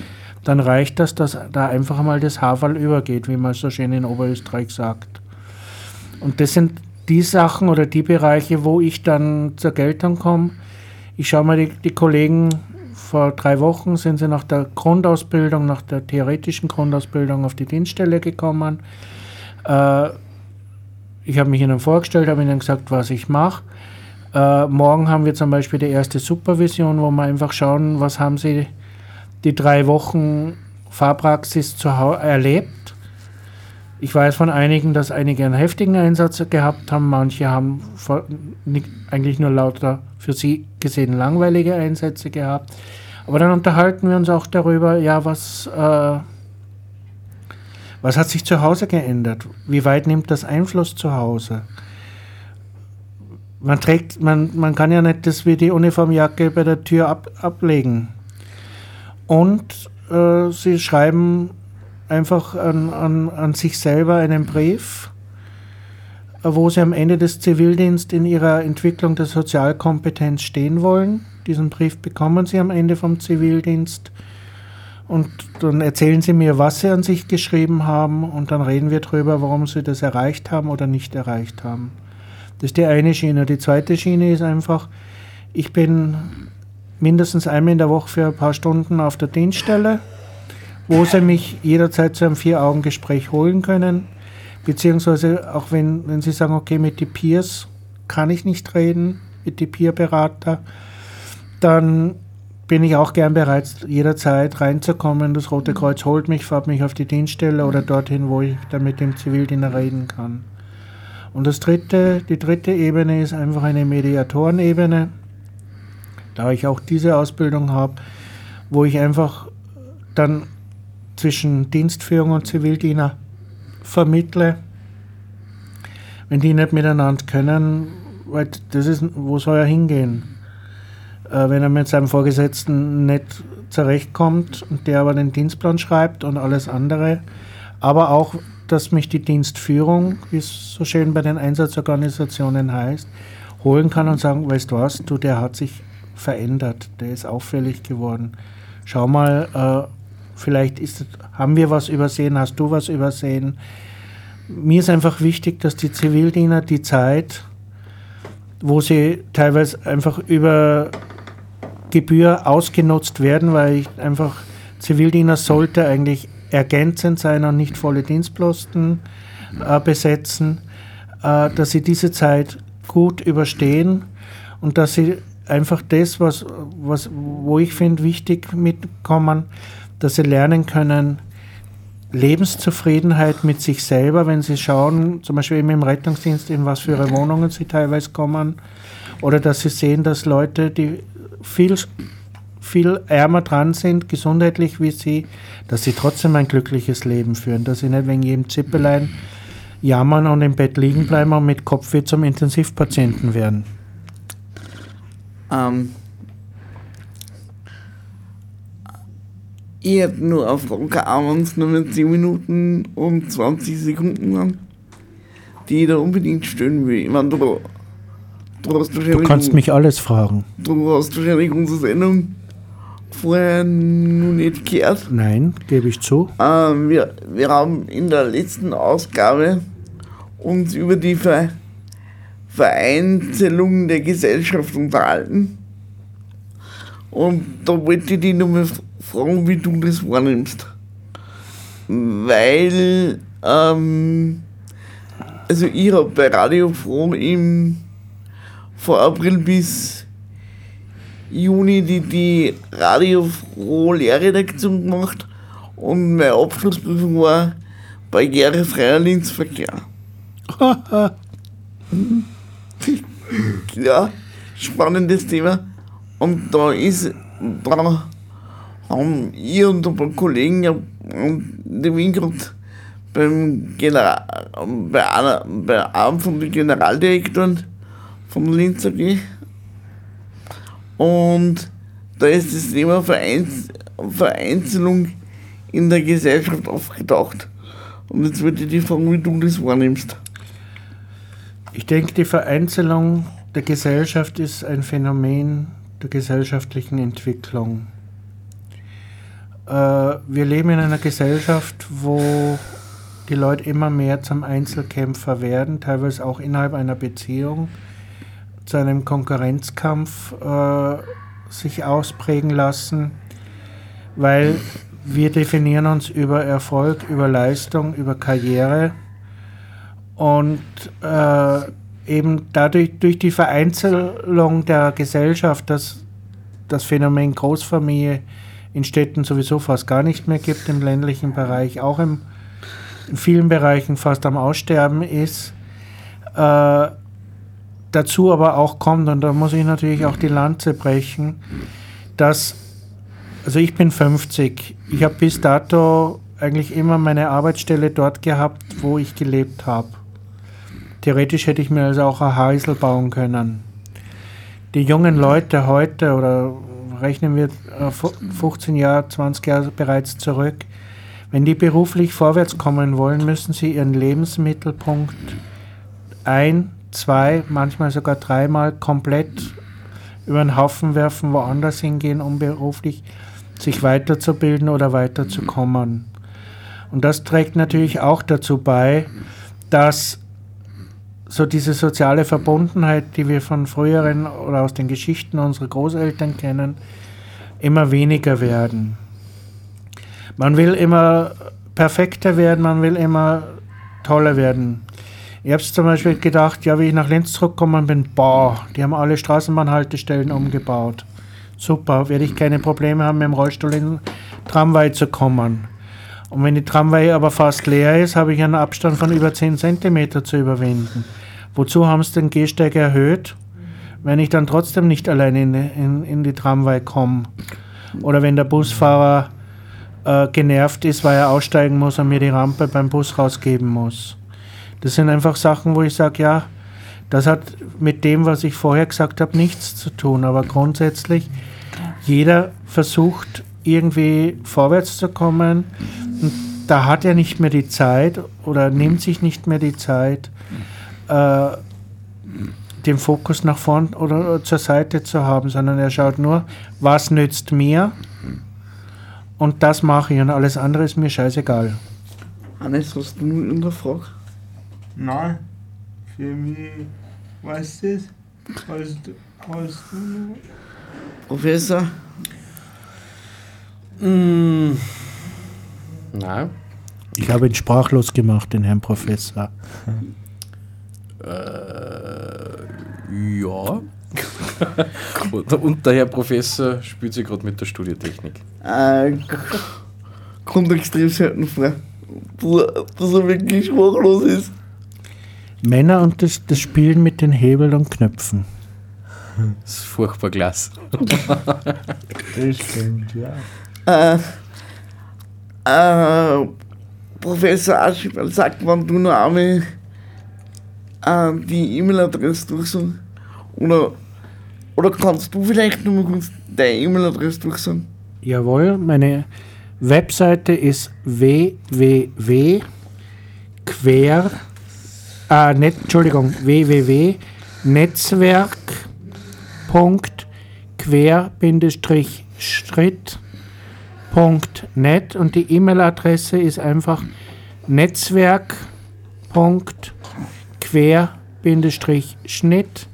dann reicht das, dass da einfach mal das Haferl übergeht, wie man so schön in Oberösterreich sagt. Und das sind die Sachen oder die Bereiche, wo ich dann zur Geltung komme. Ich schaue mal die, die Kollegen vor drei Wochen sind sie nach der Grundausbildung, nach der theoretischen Grundausbildung auf die Dienststelle gekommen. Äh, ich habe mich ihnen vorgestellt, habe ihnen gesagt, was ich mache. Äh, morgen haben wir zum Beispiel die erste Supervision, wo wir einfach schauen, was haben sie die drei Wochen Fahrpraxis zu erlebt. Ich weiß von einigen, dass einige einen heftigen Einsatz gehabt haben, manche haben eigentlich nur lauter für sie gesehen langweilige Einsätze gehabt. Aber dann unterhalten wir uns auch darüber, ja, was, äh, was hat sich zu Hause geändert? Wie weit nimmt das Einfluss zu Hause? Man trägt, man, man kann ja nicht das wie die Uniformjacke bei der Tür ab, ablegen. Und äh, sie schreiben einfach an, an, an sich selber einen Brief, wo sie am Ende des Zivildienstes in ihrer Entwicklung der Sozialkompetenz stehen wollen diesen Brief bekommen Sie am Ende vom Zivildienst. Und dann erzählen Sie mir, was Sie an sich geschrieben haben. Und dann reden wir darüber, warum Sie das erreicht haben oder nicht erreicht haben. Das ist die eine Schiene. Die zweite Schiene ist einfach, ich bin mindestens einmal in der Woche für ein paar Stunden auf der Dienststelle, wo Sie mich jederzeit zu einem Vier-Augen-Gespräch holen können. Beziehungsweise auch wenn, wenn Sie sagen, okay, mit den Peers kann ich nicht reden, mit den Peer-Berater, dann bin ich auch gern bereit, jederzeit reinzukommen. Das Rote Kreuz holt mich, fährt mich auf die Dienststelle oder dorthin, wo ich dann mit dem Zivildiener reden kann. Und das dritte, die dritte Ebene ist einfach eine Mediatorenebene, da ich auch diese Ausbildung habe, wo ich einfach dann zwischen Dienstführung und Zivildiener vermittle. Wenn die nicht miteinander können, weil das ist, wo soll er hingehen? äh, wenn er mit seinem Vorgesetzten nicht zurechtkommt und der aber den Dienstplan schreibt und alles andere. Aber auch, dass mich die Dienstführung, wie es so schön bei den Einsatzorganisationen heißt, holen kann und sagen, weißt du was, du, der hat sich verändert, der ist auffällig geworden. Schau mal, äh, vielleicht ist, haben wir was übersehen, hast du was übersehen. Mir ist einfach wichtig, dass die Zivildiener die Zeit, wo sie teilweise einfach über Gebühr ausgenutzt werden, weil ich einfach Zivildiener sollte eigentlich ergänzend sein und nicht volle Dienstposten äh, besetzen, äh, dass sie diese Zeit gut überstehen und dass sie einfach das, was, was wo ich finde, wichtig mitkommen, dass sie lernen können, Lebenszufriedenheit mit sich selber, wenn sie schauen, zum Beispiel eben im Rettungsdienst, in was für Wohnungen sie teilweise kommen, oder dass sie sehen, dass Leute, die viel, viel ärmer dran sind, gesundheitlich wie sie, dass sie trotzdem ein glückliches Leben führen, dass sie nicht wegen jedem Zippelein jammern und im Bett liegen bleiben und mit Kopfweh zum Intensivpatienten werden. Ähm, ich hätte nur auch wenn es nur mit 10 Minuten und 20 Sekunden waren, die ich da unbedingt stellen will. Ich meine, du Du, hast du kannst mich alles fragen. Du hast wahrscheinlich unsere Sendung vorher noch nicht gehört. Nein, gebe ich zu. Ähm, wir, wir haben in der letzten Ausgabe uns über die Ver Vereinzelung der Gesellschaft unterhalten. Und da wollte ich dich nochmal fragen, wie du das wahrnimmst. Weil, ähm, also ich habe bei Radio Froh im von April bis Juni die, die Radio Froh Lehrredaktion gemacht und meine Abschlussprüfung war barrierefreier Linksverkehr. [LAUGHS] ja, spannendes Thema. Und da ist, da haben ich und ein paar Kollegen ja den Wien gehabt beim General, bei, einer, bei einem von den Generaldirektoren vom Linz AG. Und da ist das Thema Vereins, Vereinzelung in der Gesellschaft aufgetaucht. Und jetzt würde ich dich fragen, wie du das wahrnimmst. Ich denke, die Vereinzelung der Gesellschaft ist ein Phänomen der gesellschaftlichen Entwicklung. Äh, wir leben in einer Gesellschaft, wo die Leute immer mehr zum Einzelkämpfer werden, teilweise auch innerhalb einer Beziehung, zu einem Konkurrenzkampf äh, sich ausprägen lassen, weil wir definieren uns über Erfolg, über Leistung, über Karriere und äh, eben dadurch durch die Vereinzelung der Gesellschaft, dass das Phänomen Großfamilie in Städten sowieso fast gar nicht mehr gibt, im ländlichen Bereich, auch im, in vielen Bereichen fast am Aussterben ist. Äh, dazu aber auch kommt, und da muss ich natürlich auch die Lanze brechen, dass, also ich bin 50, ich habe bis dato eigentlich immer meine Arbeitsstelle dort gehabt, wo ich gelebt habe. Theoretisch hätte ich mir also auch ein Häusl bauen können. Die jungen Leute heute, oder rechnen wir 15 Jahre, 20 Jahre bereits zurück, wenn die beruflich vorwärts kommen wollen, müssen sie ihren Lebensmittelpunkt ein, zwei, manchmal sogar dreimal komplett über den Haufen werfen, woanders hingehen, um beruflich sich weiterzubilden oder weiterzukommen. Und das trägt natürlich auch dazu bei, dass so diese soziale Verbundenheit, die wir von früheren oder aus den Geschichten unserer Großeltern kennen, immer weniger werden. Man will immer perfekter werden, man will immer toller werden. Ich habe zum Beispiel gedacht, ja, wie ich nach Linz zurückgekommen bin, boah, die haben alle Straßenbahnhaltestellen umgebaut. Super, werde ich keine Probleme haben, mit dem Rollstuhl in den Tramway zu kommen. Und wenn die Tramway aber fast leer ist, habe ich einen Abstand von über 10 cm zu überwinden. Wozu haben sie den Gehsteig erhöht, wenn ich dann trotzdem nicht allein in, in, in die Tramway komme? Oder wenn der Busfahrer äh, genervt ist, weil er aussteigen muss und mir die Rampe beim Bus rausgeben muss. Das sind einfach Sachen, wo ich sage, ja, das hat mit dem, was ich vorher gesagt habe, nichts zu tun. Aber grundsätzlich, jeder versucht irgendwie vorwärts zu kommen. Und da hat er nicht mehr die Zeit oder nimmt sich nicht mehr die Zeit, äh, den Fokus nach vorn oder zur Seite zu haben, sondern er schaut nur, was nützt mir und das mache ich und alles andere ist mir scheißegal. Hannes, hast du nur in der Frage? Nein, für mich, weißt du das? Hast, du- hast du noch? Professor? Mm, nein. Ich habe ihn sprachlos gemacht, den Herrn Professor. Äh, ja. [LAUGHS] und, der Herr Professor spielt sich gerade mit der Studiotechnik. Äh, kommt extrem selten vor, dass dass er wirklich sprachlos ist. Männer und das, das Spielen mit den Hebeln und Knöpfen. Das ist furchtbar klasse. Das stimmt, ja. Äh, äh, Professor Aschmann sagt, wann du noch einmal äh, die E-Mail-Adresse durchsagen. Oder, oder kannst du vielleicht noch mal kurz deine E-Mail-Adresse durchsagen? Jawohl, meine Webseite ist www äh, net, Entschuldigung www netzwerk.quer-schritt.net und die E-Mail-Adresse ist einfach netzwerk.quer-schnitt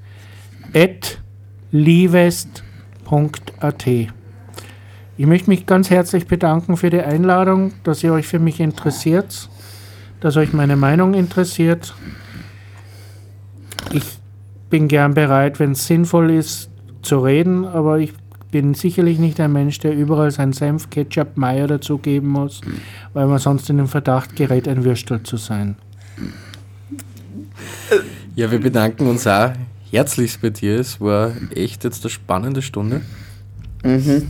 at. Ich möchte mich ganz herzlich bedanken für die Einladung, dass ihr euch für mich interessiert, dass euch meine Meinung interessiert. Ich bin gern bereit, wenn es sinnvoll ist, zu reden, aber ich bin sicherlich nicht ein Mensch, der überall sein Senf, Ketchup, Mayo dazugeben muss, weil man sonst in den Verdacht gerät, ein Würstel zu sein. Ja, wir bedanken uns auch herzlichst bei dir. Es war echt jetzt eine spannende Stunde. Mhm.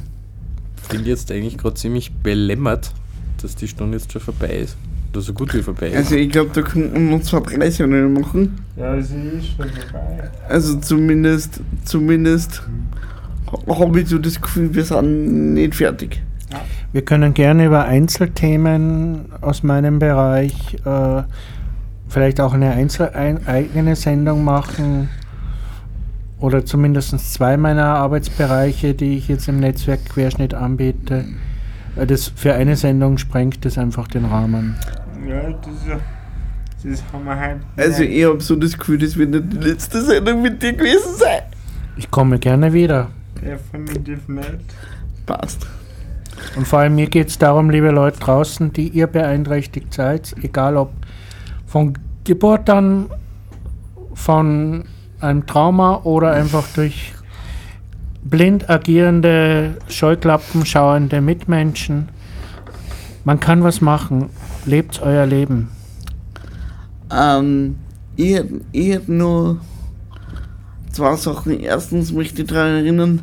Bin jetzt eigentlich gerade ziemlich belämmert, dass die Stunde jetzt schon vorbei ist. Oder so gut wie vorbei ist. Also ich glaube, da könnten wir zwei, drei Sendungen machen. Ja, sie ist schon vorbei. Also zumindest, zumindest habe ich so das Gefühl, wir sind nicht fertig. Wir können gerne über Einzelthemen aus meinem Bereich äh, vielleicht auch eine Einzel ein, eigene Sendung machen oder zumindest zwei meiner Arbeitsbereiche, die ich jetzt im Netzwerk Querschnitt anbiete. Weil Das für eine Sendung sprengt das einfach den Rahmen. Ja, das, das haben wir halt. Also ich habe so das Gefühl, das wird nicht die letzte Sendung mit dir gewesen sein. Ich komme gerne wieder. Definitiv nicht. Passt. Und vor allem mir geht es darum, liebe Leute draußen, die ihr beeinträchtigt seid, egal ob von Geburt an, von einem Trauma oder einfach durch blind agierende, Scheuklappen schauende Mitmenschen. Man kann was machen. Lebt euer Leben. Ähm, ich, ich hätte nur zwei Sachen. Erstens möchte ich daran erinnern,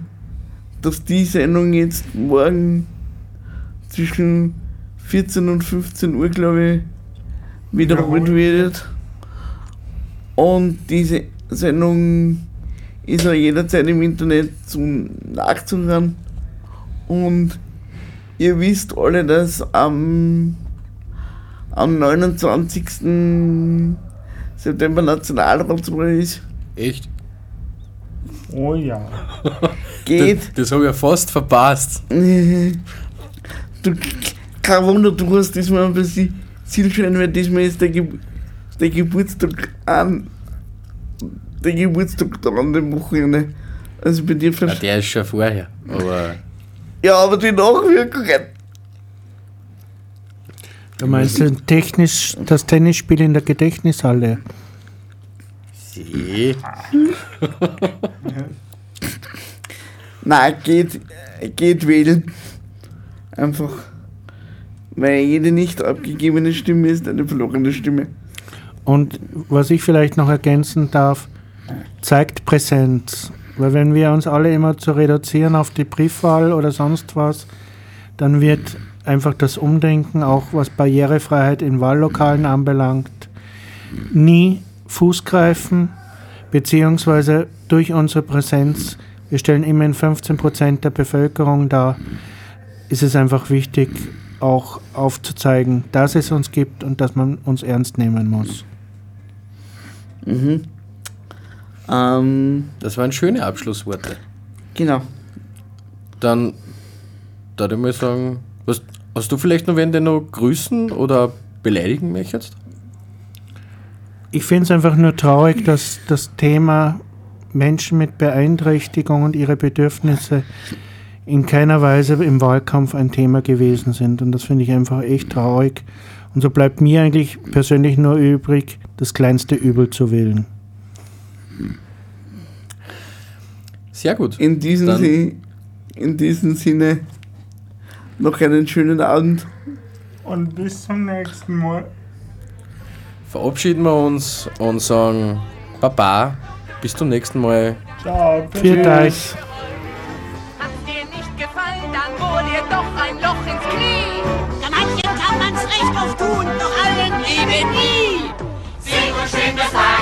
dass die Sendung jetzt morgen zwischen 14 und 15 Uhr, glaube ich, wiederholt wird. Und diese Sendung ist auch jederzeit im Internet zum Nachzuhören. Und ihr wisst alle, dass am am 29. September Nationalratswahl ist. Echt? Oh ja. [LAUGHS] Geht. Das, das habe ich ja fast verpasst. [LAUGHS] Du, kein Wunder, du hast diesmal ein bisschen Zielschein, weil diesmal ist der, Ge der Geburtstag an. Der Geburtstag da an dem Wochenende. Also bei dir Ja, verstehe der ist schon vorher. Aber Ja, aber die Nachwirkungen. Du meinst den technisch, das Tennisspiel in der Gedächtnishalle? Sie. Nein, geht, geht wählen. Einfach. Weil jede nicht abgegebene Stimme ist eine verlorene Stimme. Und was ich vielleicht noch ergänzen darf, zeigt Präsenz. Weil wenn wir uns alle immer zu reduzieren auf die Briefwahl oder sonst was, dann wird einfach das Umdenken, auch was Barrierefreiheit in Wahllokalen anbelangt, nie Fuß greifen, beziehungsweise durch unsere Präsenz, wir stellen immerhin 15 Prozent der Bevölkerung dar, ist es einfach wichtig, auch aufzuzeigen, dass es uns gibt und dass man uns ernst nehmen muss. Mhm. Ähm, Das waren schöne Abschlussworte. genau. Dann würde ich mal sagen, was, hast du vielleicht noch wen, den noch grüßen oder beleidigen möchtest? Ich finde es einfach nur traurig, dass das Thema Menschen mit Beeinträchtigung und ihre Bedürfnisse in keiner Weise im Wahlkampf ein Thema gewesen sind. Und das finde ich einfach echt traurig. Und so bleibt mir eigentlich persönlich nur übrig, das kleinste Übel zu wählen. Sehr gut. In diesem, Dann- Si- in diesem Sinne noch einen schönen Abend. Und bis zum nächsten Mal verabschieden wir uns und sagen Baba, bis zum nächsten Mal. Ciao, Viert euch. Hat dir nicht gefallen, dann wohl ihr doch ein Loch ins Knie. Ja, manchen kann man's recht oft tun, doch allen Liebe nie. Sing und schön das Heil.